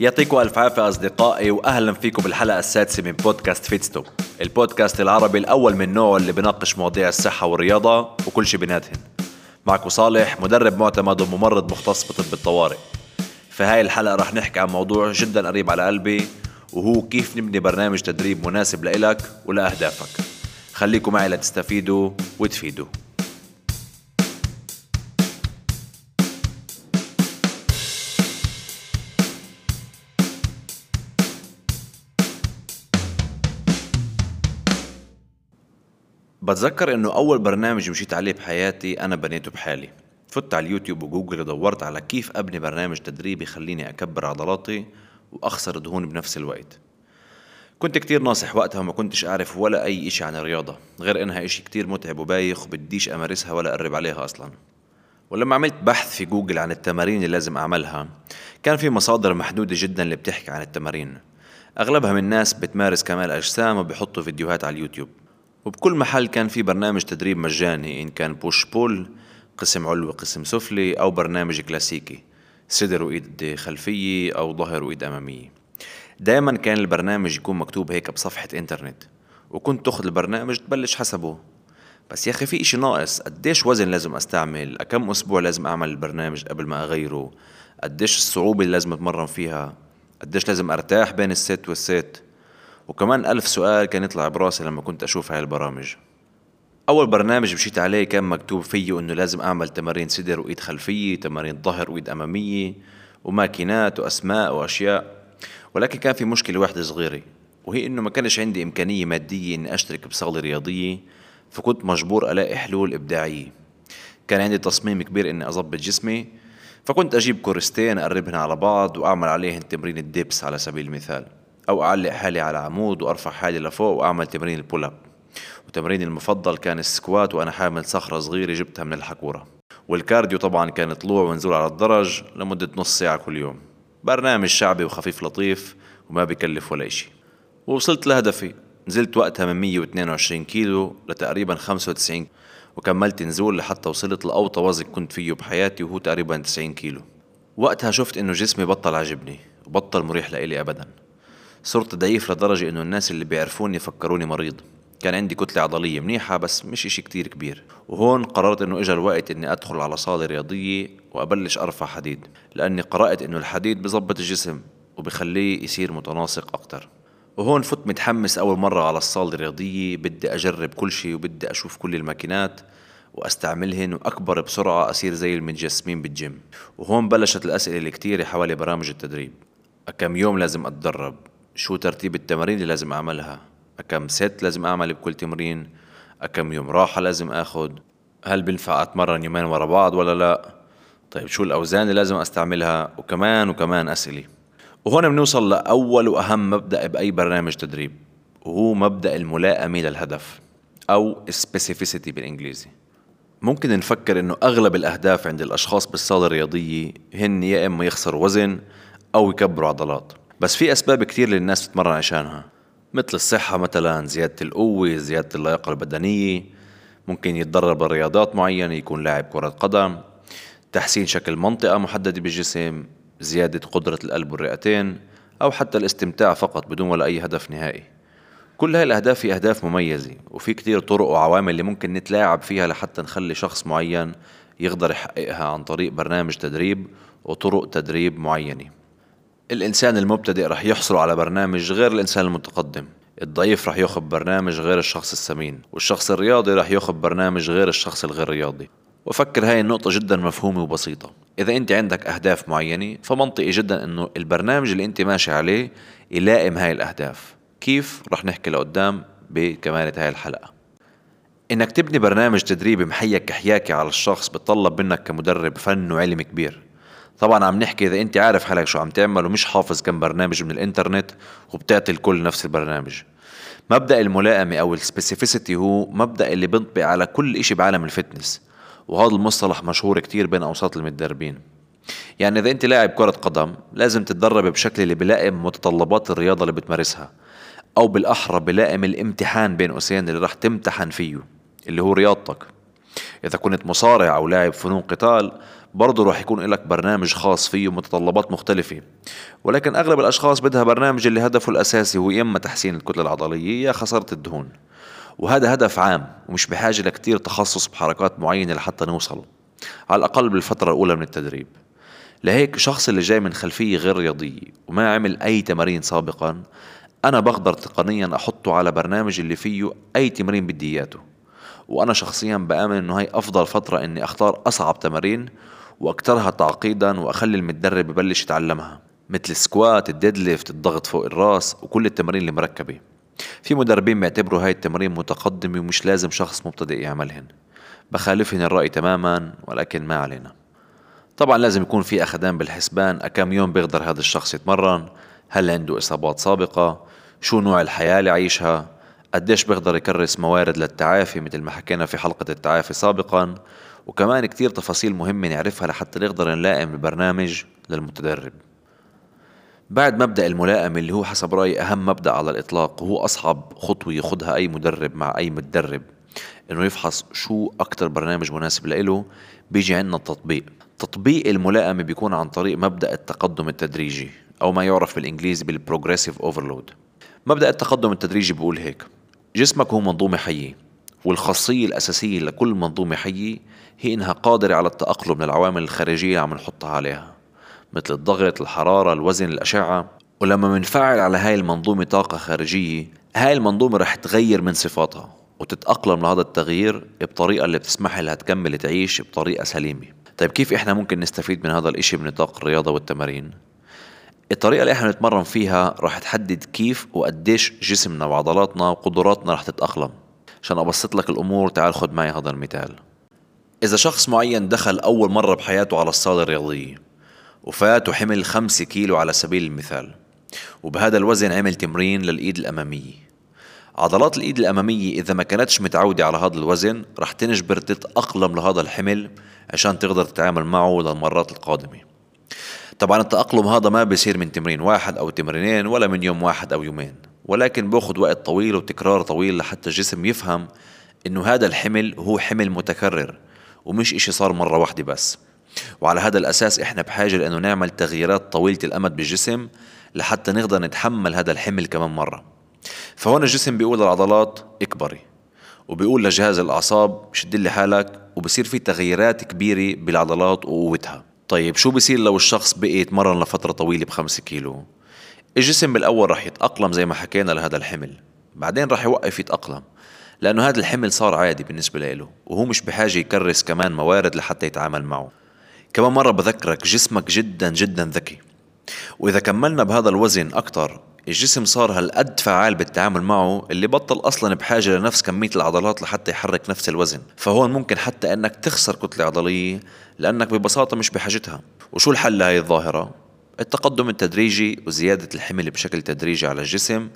يعطيكم ألف عافية أصدقائي واهلا فيكم بالحلقة السادسة من بودكاست فيتستو البودكاست العربي الأول من نوعه اللي بناقش مواضيع الصحة والرياضة وكل شيء بيناتهن معكم صالح مدرب معتمد وممرض مختص بطب الطوارئ. في هاي الحلقة رح نحكي عن موضوع جدا قريب على قلبي وهو كيف نبني برنامج تدريب مناسب لإلك ولأهدافك. خليكم معي لتستفيدوا وتفيدوا. بتذكر إنه أول برنامج مشيت عليه بحياتي أنا بنيته بحالي. فت على اليوتيوب وجوجل ودورت على كيف أبني برنامج تدريبي يخليني أكبر عضلاتي وأخسر دهون بنفس الوقت. كنت كتير ناصح وقتها وما كنتش أعرف ولا أي إشي عن الرياضة غير إنها إشي كتير متعب وبايخ وبديش أمارسها ولا أقرب عليها أصلا. ولما عملت بحث في جوجل عن التمارين اللي لازم أعملها كان في مصادر محدودة جدا اللي بتحكي عن التمارين. أغلبها من ناس بتمارس كمال أجسام وبيحطوا فيديوهات على اليوتيوب. وبكل محل كان في برنامج تدريب مجاني إن كان بوش بول قسم علوي قسم سفلي أو برنامج كلاسيكي صدر وإيد خلفية أو ظهر وإيد أمامية. دايما كان البرنامج يكون مكتوب هيك بصفحة إنترنت وكنت تأخذ البرنامج تبلش حسبه. بس يا أخي في إشي ناقص قديش وزن لازم أستعمل؟ كم أسبوع لازم أعمل البرنامج قبل ما أغيره؟ قديش الصعوبة اللي لازم أتمرن فيها؟ قديش لازم أرتاح بين الست والست؟ وكمان ألف سؤال كان يطلع براسي لما كنت أشوف هاي البرامج. أول برنامج مشيت عليه كان مكتوب فيه إنه لازم أعمل تمارين صدر وإيد خلفية تمارين ظهر وإيد أمامية وماكينات وأسماء وأشياء. ولكن كان في مشكلة واحدة صغيرة وهي إنه ما كانش عندي إمكانية مادية إني أشترك بصالة رياضية فكنت مجبور ألاقي حلول إبداعية. كان عندي تصميم كبير إني أظبط جسمي فكنت أجيب كورستين أقربهن على بعض وأعمل عليهن تمرين ال dips على سبيل المثال. أو أعلق حالي على عمود وأرفع حالي لفوق وأعمل تمرين ال pull up وتمريني المفضل كان ال squat وأنا حامل صخرة صغيرة جبتها من الحاكورة. وال cardio طبعا كان طلوع ونزول على الدرج لمدة نص ساعة كل يوم. برنامج شعبي وخفيف لطيف وما بكلف ولا إشي. ووصلت لهدفي. نزلت وقتها من 122 كيلو لتقريبا 95 وكملت نزول لحتى وصلت لأوطى وزن كنت فيه بحياتي وهو تقريبا 90 كيلو. وقتها شفت إنه جسمي بطل عجبني وبطل مريح لإلي أبدا. صرت ضعيف لدرجة إنه الناس اللي بيعرفوني فكروني مريض. كان عندي كتلة عضلية منيحة بس مش إشي كتير كبير. وهون قررت إنه إجا الوقت إني أدخل على صالة رياضية وأبلش أرفع حديد لأني قرأت إنه الحديد بظبط الجسم وبخليه يصير متناسق أكتر. وهون فت متحمس أول مرة على الصالة الرياضية بدي أجرب كل شيء وبدي أشوف كل الماكينات وأستعملهن وأكبر بسرعة أصير زي المتجسمين بالجيم. وهون بلشت الأسئلة الكتيره حوالي برامج التدريب. كم يوم لازم أتدرب؟ شو ترتيب التمارين اللي لازم أعملها؟ كم ست لازم أعمل بكل تمرين؟ كم يوم راحة لازم اخد هل بنفع أتمرن يومين ورا بعض ولا لا؟ طيب شو الأوزان اللي لازم أستعملها؟ وكمان وكمان أسئلة. وهون بنوصل لأول وأهم مبدأ بأي برنامج تدريب وهو مبدأ الملائمة للهدف أو specificity بالإنجليزي. ممكن نفكر إنه أغلب الأهداف عند الأشخاص بالصالة الرياضية هن يا إما يخسروا وزن أو يكبروا عضلات. بس في أسباب كتير للناس تتمرن عشانها. مثل الصحة مثلا زيادة القوة زيادة اللياقة البدنية. ممكن يتدرب رياضات معينة يكون لاعب كرة قدم. تحسين شكل منطقة محددة بالجسم زيادة قدرة القلب والرئتين أو حتى الاستمتاع فقط بدون ولا أي هدف نهائي. كل هاي الأهداف هي أهداف مميزة وفي كتير طرق وعوامل اللي ممكن نتلاعب فيها لحتى نخلي شخص معين يقدر يحققها عن طريق برنامج تدريب وطرق تدريب معينة. الإنسان المبتدئ رح يحصل على برنامج غير الإنسان المتقدم. الضعيف رح ياخذ برنامج غير الشخص السمين والشخص الرياضي رح ياخذ برنامج غير الشخص الغير رياضي وفكر هاي النقطة جدا مفهومة وبسيطة. إذا أنت عندك أهداف معينة فمنطقي جدا أنه البرنامج اللي أنت ماشي عليه يلائم هاي الأهداف. كيف؟ رح نحكي لقدام بكمالة هاي الحلقة. إنك تبني برنامج تدريبي محيك كحياكي على الشخص بتطلب منك كمدرب فن وعلم كبير. طبعا عم نحكي إذا أنت عارف حالك شو عم تعمل ومش حافظ كم برنامج من الإنترنت وبتعطي الكل نفس البرنامج. مبدأ الملائمة أو ال specificity هو مبدأ اللي بينطبق على كل إشي بعالم ال fitness وهذا المصطلح مشهور كتير بين أوساط المتدربين. يعني إذا أنت لاعب كرة قدم لازم تتدرب بشكل اللي بلائم متطلبات الرياضة اللي بتمارسها أو بالأحرى بلائم الامتحان بين قوسين اللي راح تمتحن فيه اللي هو رياضتك. إذا كنت مصارع أو لاعب فنون قتال برضه راح يكون لك برنامج خاص فيه متطلبات مختلفة. ولكن أغلب الأشخاص بدها برنامج اللي هدفه الأساسي هو إما تحسين الكتلة العضلية يا خسارة الدهون. وهذا هدف عام ومش بحاجة لكتير تخصص بحركات معينة لحتى نوصله. على الأقل بالفترة الأولى من التدريب. لهيك الشخص اللي جاي من خلفية غير رياضية وما عمل أي تمارين سابقا أنا بقدر تقنيا أحطه على برنامج اللي فيه أي تمرين بدي إياته. وأنا شخصيا بآمن إنه هاي أفضل فترة إني أختار أصعب تمارين وأكثرها تعقيدا وأخلي المتدرب يبلش يتعلمها مثل ال squat ال deadlift الضغط فوق الراس وكل التمارين المركبة في مدربين بيعتبروا هاي التمارين متقدمة ومش لازم شخص مبتدئ يعملهن. بخالفهن الرأي تماما ولكن ما علينا. طبعا لازم يكون في أخدان بالحسبان أكم يوم بيقدر هذا الشخص يتمرن هل عنده إصابات سابقة شو نوع الحياة اللي عايشها قديش بيقدر يكرس موارد للتعافي مثل ما حكينا في حلقة التعافي سابقا وكمان كتير تفاصيل مهمة نعرفها لحتى نقدر نلائم البرنامج للمتدرب. بعد مبدأ الملائمة اللي هو حسب رأيي أهم مبدأ على الإطلاق وهو أصعب خطوة ياخدها أي مدرب مع أي متدرب إنه يفحص شو أكتر برنامج مناسب لإله بيجي عندنا التطبيق. تطبيق الملائمة بيكون عن طريق مبدأ التقدم التدريجي أو ما يعرف بالإنجليزي بالبروجريسيف أوفرلود مبدأ التقدم التدريجي بيقول هيك جسمك هو منظومة حية والخاصية الأساسية لكل منظومة حية هي إنها قادرة على التأقلم للعوامل الخارجية اللي عم نحطها عليها مثل الضغط الحرارة الوزن الأشعة ولما منفعل على هاي المنظومة طاقة خارجية هاي المنظومة رح تغير من صفاتها وتتأقلم لهذا التغيير بطريقة اللي بتسمح لها تكمل تعيش بطريقة سليمة طيب كيف إحنا ممكن نستفيد من هذا الإشي بنطاق الرياضة والتمارين؟ الطريقة اللي إحنا نتمرن فيها رح تحدد كيف وقديش جسمنا وعضلاتنا وقدراتنا رح تتأقلم. عشان أبسط لك الأمور تعال خد معي هذا المثال. إذا شخص معين دخل أول مرة بحياته على الصالة الرياضية وفات وحمل خمسة كيلو على سبيل المثال وبهذا الوزن عمل تمرين للإيد الأمامية. عضلات الإيد الأمامية إذا ما كانتش متعودة على هذا الوزن رح تنجبر تتأقلم لهذا الحمل عشان تقدر تتعامل معه للمرات القادمة. طبعا التأقلم هذا ما بيصير من تمرين واحد أو تمرينين ولا من يوم واحد أو يومين ولكن بأخذ وقت طويل وتكرار طويل لحتى الجسم يفهم إنه هذا الحمل هو حمل متكرر ومش إشي صار مرة واحدة بس. وعلى هذا الأساس إحنا بحاجة لأنه نعمل تغييرات طويلة الأمد بالجسم لحتى نقدر نتحمل هذا الحمل كمان مرة. فهون الجسم بيقول للعضلات اكبري وبيقول لجهاز الأعصاب شد لي حالك وبصير في تغييرات كبيرة بالعضلات وقوتها. طيب شو بصير لو الشخص بقي يتمرن لفترة طويلة بخمسة كيلو؟ الجسم بالأول رح يتأقلم زي ما حكينا لهذا الحمل بعدين رح يوقف يتأقلم لأنه هذا الحمل صار عادي بالنسبة له وهو مش بحاجة يكرس كمان موارد لحتى يتعامل معه. كمان مرة بذكرك جسمك جدا جدا ذكي وإذا كملنا بهذا الوزن أكتر الجسم صار هالقد فعال بالتعامل معه اللي بطل أصلا بحاجة لنفس كمية العضلات لحتى يحرك نفس الوزن. فهون ممكن حتى إنك تخسر كتلة عضلية لأنك ببساطة مش بحاجتها. وشو الحل لهي الظاهرة؟ التقدم التدريجي وزيادة الحمل بشكل تدريجي على الجسم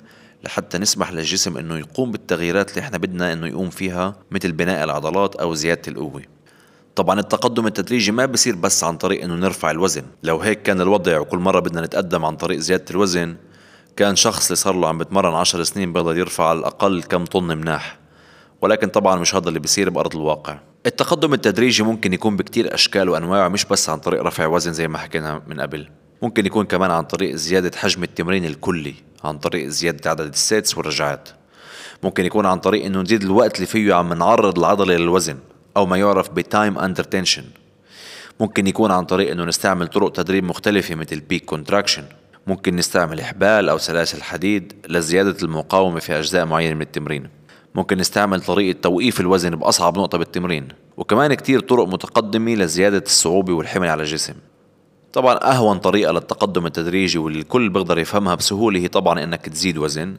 لحتى نسمح للجسم إنه يقوم بالتغييرات اللي إحنا بدنا إنه يقوم فيها مثل بناء العضلات أو زيادة القوة. طبعا التقدم التدريجي ما بصير بس عن طريق إنه نرفع الوزن. لو هيك كان الوضع وكل مرة بدنا نتقدم عن طريق زيادة الوزن كان شخص اللي صار له عم بتمرن عشر سنين بيقدر يرفع على الأقل كم طن مناح. ولكن طبعا مش هذا اللي بيصير بأرض الواقع. التقدم التدريجي ممكن يكون بكتير أشكال وأنواع مش بس عن طريق رفع وزن زي ما حكينا من قبل. ممكن يكون كمان عن طريق زيادة حجم التمرين الكلي عن طريق زيادة عدد ال sets والرجعات. ممكن يكون عن طريق إنه نزيد الوقت اللي فيه عم نعرض العضلة للوزن أو ما يعرف ب time under tension ممكن يكون عن طريق إنه نستعمل طرق تدريب مختلفة مثل peak contraction ممكن نستعمل إحبال أو سلاسل حديد لزيادة المقاومة في أجزاء معينة من التمرين. ممكن نستعمل طريقة توقيف الوزن بأصعب نقطة بالتمرين وكمان كتير طرق متقدمة لزيادة الصعوبة والحمل على الجسم. طبعا أهون طريقة للتقدم التدريجي واللي الكل بيقدر يفهمها بسهولة هي طبعا إنك تزيد وزن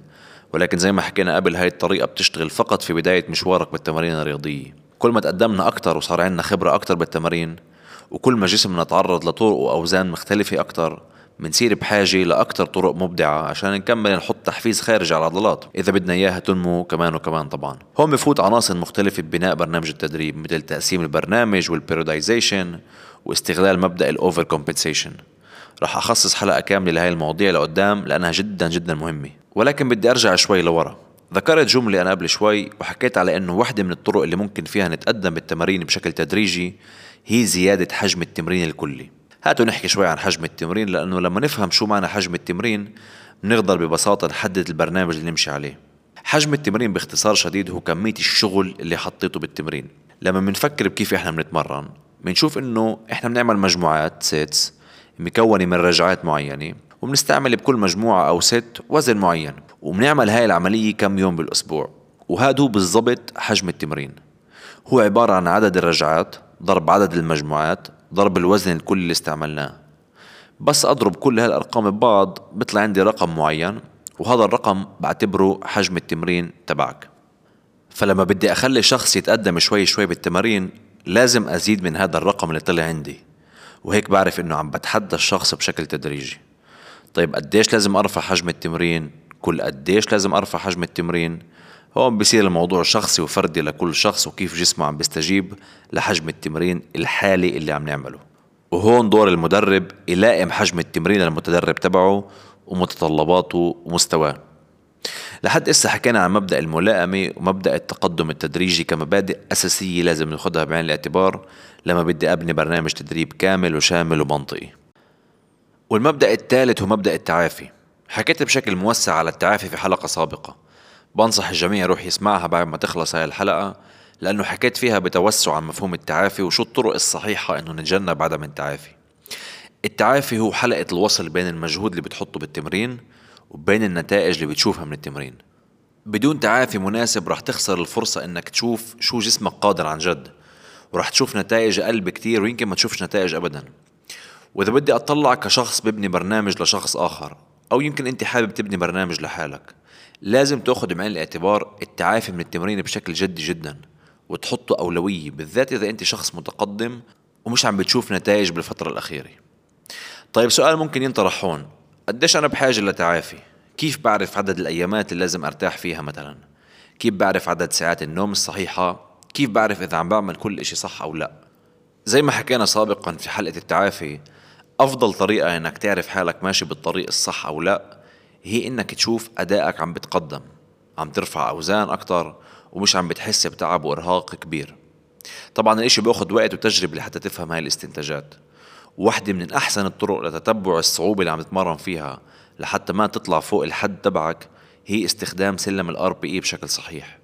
ولكن زي ما حكينا قبل هاي الطريقة بتشتغل فقط في بداية مشوارك بالتمارين الرياضية. كل ما تقدمنا أكتر وصار عندنا خبرة أكتر بالتمارين وكل ما جسمنا تعرض لطرق وأوزان مختلفة أكتر منصير بحاجة لأكثر طرق مبدعة عشان نكمل نحط تحفيز خارجي على العضلات. إذا بدنا إياها تنمو كمان وكمان طبعا. هون بفوت عناصر مختلفة ببناء برنامج التدريب مثل تقسيم البرنامج والبيرودايزيشن واستغلال مبدأ الأوفر كومبنسيشن رح أخصص حلقة كاملة لهي المواضيع لقدام لأنها جدا جدا مهمة. ولكن بدي أرجع شوي لورا. ذكرت جملة أنا قبل شوي وحكيت على إنه واحدة من الطرق اللي ممكن فيها نتقدم بالتمارين بشكل تدريجي هي زيادة حجم التمرين الكلي. هاتوا نحكي شوي عن حجم التمرين لأنه لما نفهم شو معنى حجم التمرين بنقدر ببساطة نحدد البرنامج اللي نمشي عليه. حجم التمرين باختصار شديد هو كمية الشغل اللي حطيته بالتمرين. لما بنفكر بكيف إحنا بنتمرن بنشوف إنه إحنا بنعمل مجموعات سيتس مكونة من رجعات معينة وبنستعمل بكل مجموعة أو ست وزن معين وبنعمل هاي العملية كم يوم بالأسبوع. وهذا هو بالضبط حجم التمرين. هو عبارة عن عدد الرجعات ضرب عدد المجموعات ضرب الوزن الكلي اللي استعملناه. بس أضرب كل هالأرقام ببعض بيطلع عندي رقم معين وهذا الرقم بعتبره حجم التمرين تبعك. فلما بدي أخلي شخص يتقدم شوي شوي بالتمارين لازم أزيد من هذا الرقم اللي طلع عندي. وهيك بعرف إنه عم بتحدى الشخص بشكل تدريجي. طيب قديش لازم أرفع حجم التمرين؟ كل قديش لازم أرفع حجم التمرين؟ هون بصير الموضوع شخصي وفردي لكل شخص وكيف جسمه عم بيستجيب لحجم التمرين الحالي اللي عم نعمله. وهون دور المدرب يلائم حجم التمرين المتدرب تبعه ومتطلباته ومستواه. لحد إسا حكينا عن مبدأ الملائمة ومبدأ التقدم التدريجي كمبادئ أساسية لازم ناخدها بعين الاعتبار لما بدي أبني برنامج تدريب كامل وشامل ومنطقي. والمبدأ الثالث هو مبدأ التعافي. حكيت بشكل موسع على التعافي في حلقة سابقة. بنصح الجميع يروح يسمعها بعد ما تخلص هاي الحلقة لأنه حكيت فيها بتوسع عن مفهوم التعافي وشو الطرق الصحيحة إنه نتجنب عدم التعافي. التعافي هو حلقة الوصل بين المجهود اللي بتحطه بالتمرين وبين النتائج اللي بتشوفها من التمرين. بدون تعافي مناسب رح تخسر الفرصة إنك تشوف شو جسمك قادر عن جد ورح تشوف نتائج أقل بكتير ويمكن ما تشوفش نتائج ابدا. وإذا بدي أطلع كشخص ببني برنامج لشخص آخر أو يمكن أنت حابب تبني برنامج لحالك. لازم تأخذ بعين الاعتبار التعافي من التمرين بشكل جدي جدا وتحطه أولوية بالذات إذا أنت شخص متقدم ومش عم بتشوف نتائج بالفترة الأخيرة. طيب سؤال ممكن ينطرح هون. قديش أنا بحاجة لتعافي؟ كيف بعرف عدد الأيامات اللي لازم أرتاح فيها مثلا؟ كيف بعرف عدد ساعات النوم الصحيحة؟ كيف بعرف إذا عم بعمل كل إشي صح أو لا؟ زي ما حكينا سابقا في حلقة التعافي أفضل طريقة إنك تعرف حالك ماشي بالطريق الصح أو لا هي إنك تشوف أدائك عم بتقدم عم ترفع أوزان أكتر ومش عم بتحس بتعب وإرهاق كبير. طبعا الإشي بياخد وقت وتجربة لحتى تفهم هاي الاستنتاجات. واحدة من أحسن الطرق لتتبع الصعوبة اللي عم تتمرن فيها لحتى ما تطلع فوق الحد تبعك هي استخدام سلم ال RPE بشكل صحيح.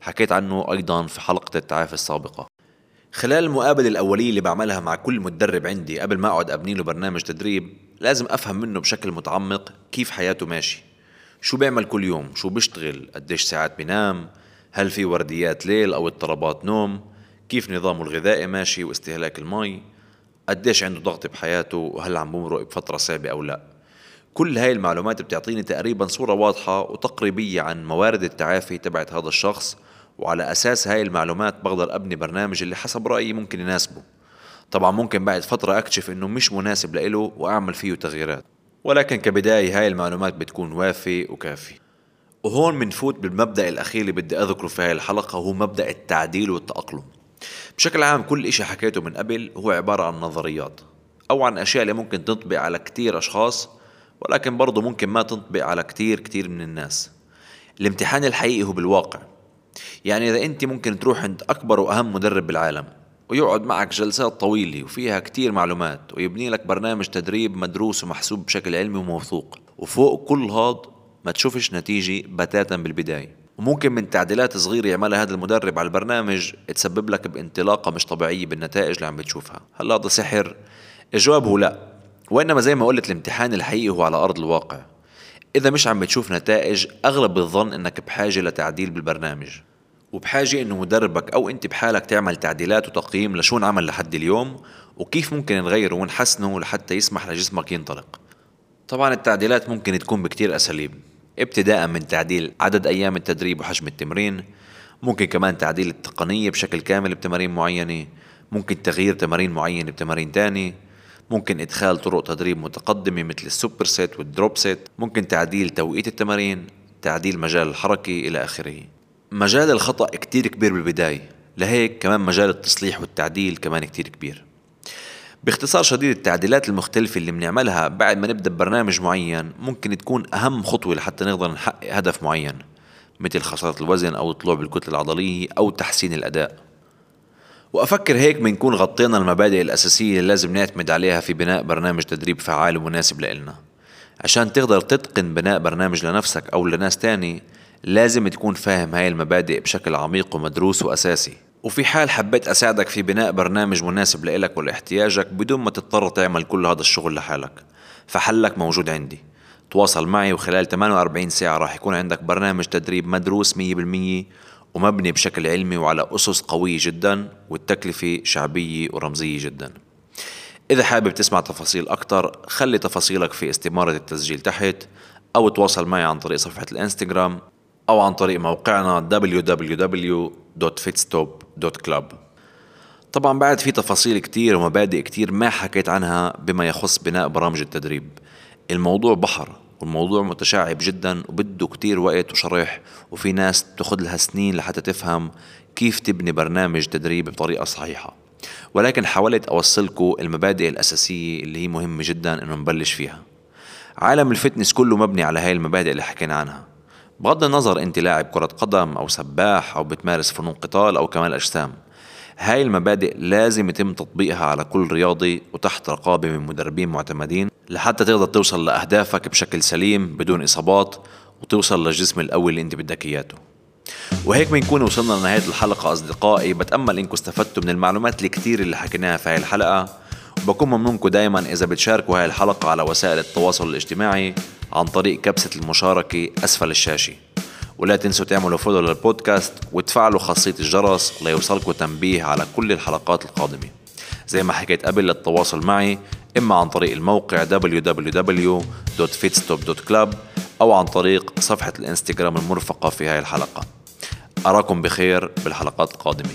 حكيت عنه أيضا في حلقة التعافي السابقة. خلال المقابلة الأولية اللي بعملها مع كل متدرب عندي قبل ما أقعد أبني له برنامج تدريب لازم أفهم منه بشكل متعمق كيف حياته ماشي. شو بيعمل كل يوم؟ شو بيشتغل؟ قديش ساعات بينام؟ هل في ورديات ليل أو اضطرابات نوم؟ كيف نظامه الغذائي ماشي واستهلاك المي؟ قديش عنده ضغط بحياته؟ وهل عم بمرق بفترة صعبة أو لا؟ كل هاي المعلومات بتعطيني تقريبا صورة واضحة وتقريبية عن موارد التعافي تبعت هذا الشخص وعلى أساس هاي المعلومات بقدر أبني برنامج اللي حسب رأيي ممكن يناسبه. طبعا ممكن بعد فترة أكتشف إنه مش مناسب لإله وأعمل فيه تغييرات. ولكن كبداية هاي المعلومات بتكون وافي وكافي. وهون بنفوت بالمبدأ الأخير اللي بدي أذكره في هاي الحلقة هو مبدأ التعديل والتأقلم. بشكل عام كل إشي حكيته من قبل هو عبارة عن نظريات أو عن أشياء اللي ممكن تنطبق على كتير أشخاص ولكن برضه ممكن ما تنطبق على كتير كتير من الناس. الامتحان الحقيقي هو بالواقع. يعني إذا أنت ممكن تروح عند أكبر وأهم مدرب بالعالم ويقعد معك جلسات طويلة وفيها كتير معلومات ويبني لك برنامج تدريب مدروس ومحسوب بشكل علمي وموثوق وفوق كل هاد ما تشوفش نتيجة بتاتا بالبداية وممكن من تعديلات صغيرة يعملها هذا المدرب على البرنامج تسبب لك بانطلاقة مش طبيعية بالنتائج اللي عم بتشوفها هل هذا سحر؟ الجواب هو لا وإنما زي ما قلت الامتحان الحقيقي هو على أرض الواقع إذا مش عم بتشوف نتائج أغلب الظن إنك بحاجة لتعديل بالبرنامج وبحاجة إنه مدربك أو أنت بحالك تعمل تعديلات وتقييم لشو انعمل لحد اليوم وكيف ممكن نغيره ونحسنه لحتى يسمح لجسمك ينطلق. طبعا التعديلات ممكن تكون بكتير أساليب. ابتداء من تعديل عدد أيام التدريب وحجم التمرين ممكن كمان تعديل التقنية بشكل كامل بتمارين معينة ممكن تغيير تمارين معينة بتمارين تاني ممكن إدخال طرق تدريب متقدمة مثل ال super set وال drop set ممكن تعديل توقيت التمارين تعديل مجال الحركة إلى آخره. مجال الخطأ كتير كبير بالبداية لهيك كمان مجال التصليح والتعديل كمان كتير كبير. باختصار شديد التعديلات المختلفة اللي بنعملها بعد ما نبدأ ببرنامج معين ممكن تكون أهم خطوة لحتى نقدر نحقق هدف معين مثل خسارة الوزن أو الطلوع بالكتلة العضلية أو تحسين الأداء. وأفكر هيك بنكون غطينا المبادئ الأساسية اللي لازم نعتمد عليها في بناء برنامج تدريب فعال ومناسب لإلنا. عشان تقدر تتقن بناء برنامج لنفسك أو لناس تاني لازم تكون فاهم هاي المبادئ بشكل عميق ومدروس وأساسي. وفي حال حبيت أساعدك في بناء برنامج مناسب لإلك ولاحتياجك بدون ما تضطر تعمل كل هذا الشغل لحالك. فحلك موجود عندي. تواصل معي وخلال 48 ساعة راح يكون عندك برنامج تدريب مدروس 100% ومبني بشكل علمي وعلى أسس قوية جدا والتكلفة شعبية ورمزية جدا. إذا حابب تسمع تفاصيل أكتر خلي تفاصيلك في استمارة التسجيل تحت أو تواصل معي عن طريق صفحة الإنستغرام أو عن طريق موقعنا www.fitstop.club طبعا بعد في تفاصيل كتير ومبادئ كتير ما حكيت عنها بما يخص بناء برامج التدريب. الموضوع بحر والموضوع متشعب جدا وبده كتير وقت وشرح وفي ناس تاخذ لها سنين لحتى تفهم كيف تبني برنامج تدريب بطريقة صحيحة. ولكن حاولت أوصلكم المبادئ الأساسية اللي هي مهمة جدا إنه نبلش فيها. عالم الفتنس كله مبني على هاي المبادئ اللي حكينا عنها. بغض النظر انت لاعب كرة قدم أو سباح أو بتمارس فنون قتال أو كمال أجسام هاي المبادئ لازم يتم تطبيقها على كل رياضي وتحت رقابة من مدربين معتمدين لحتى تقدر توصل لأهدافك بشكل سليم بدون إصابات وتوصل للجسم القوي اللي انت بدك إياته. وهيك بنكون وصلنا لنهاية الحلقة. أصدقائي بتأمل إنكم استفدتوا من المعلومات الكتير اللي حكيناها في هاي الحلقة. وبكون ممنونكم دايما إذا بتشاركوا هاي الحلقة على وسائل التواصل الاجتماعي. عن طريق كبسة المشاركة أسفل الشاشة. ولا تنسوا تعملوا فولو للبودكاست وتفعلوا خاصية الجرس ليوصلكم تنبيه على كل الحلقات القادمة. زي ما حكيت قبل للتواصل معي إما عن طريق الموقع www.fitstop.club أو عن طريق صفحة الإنستغرام المرفقة في هاي الحلقة. أراكم بخير بالحلقات القادمة.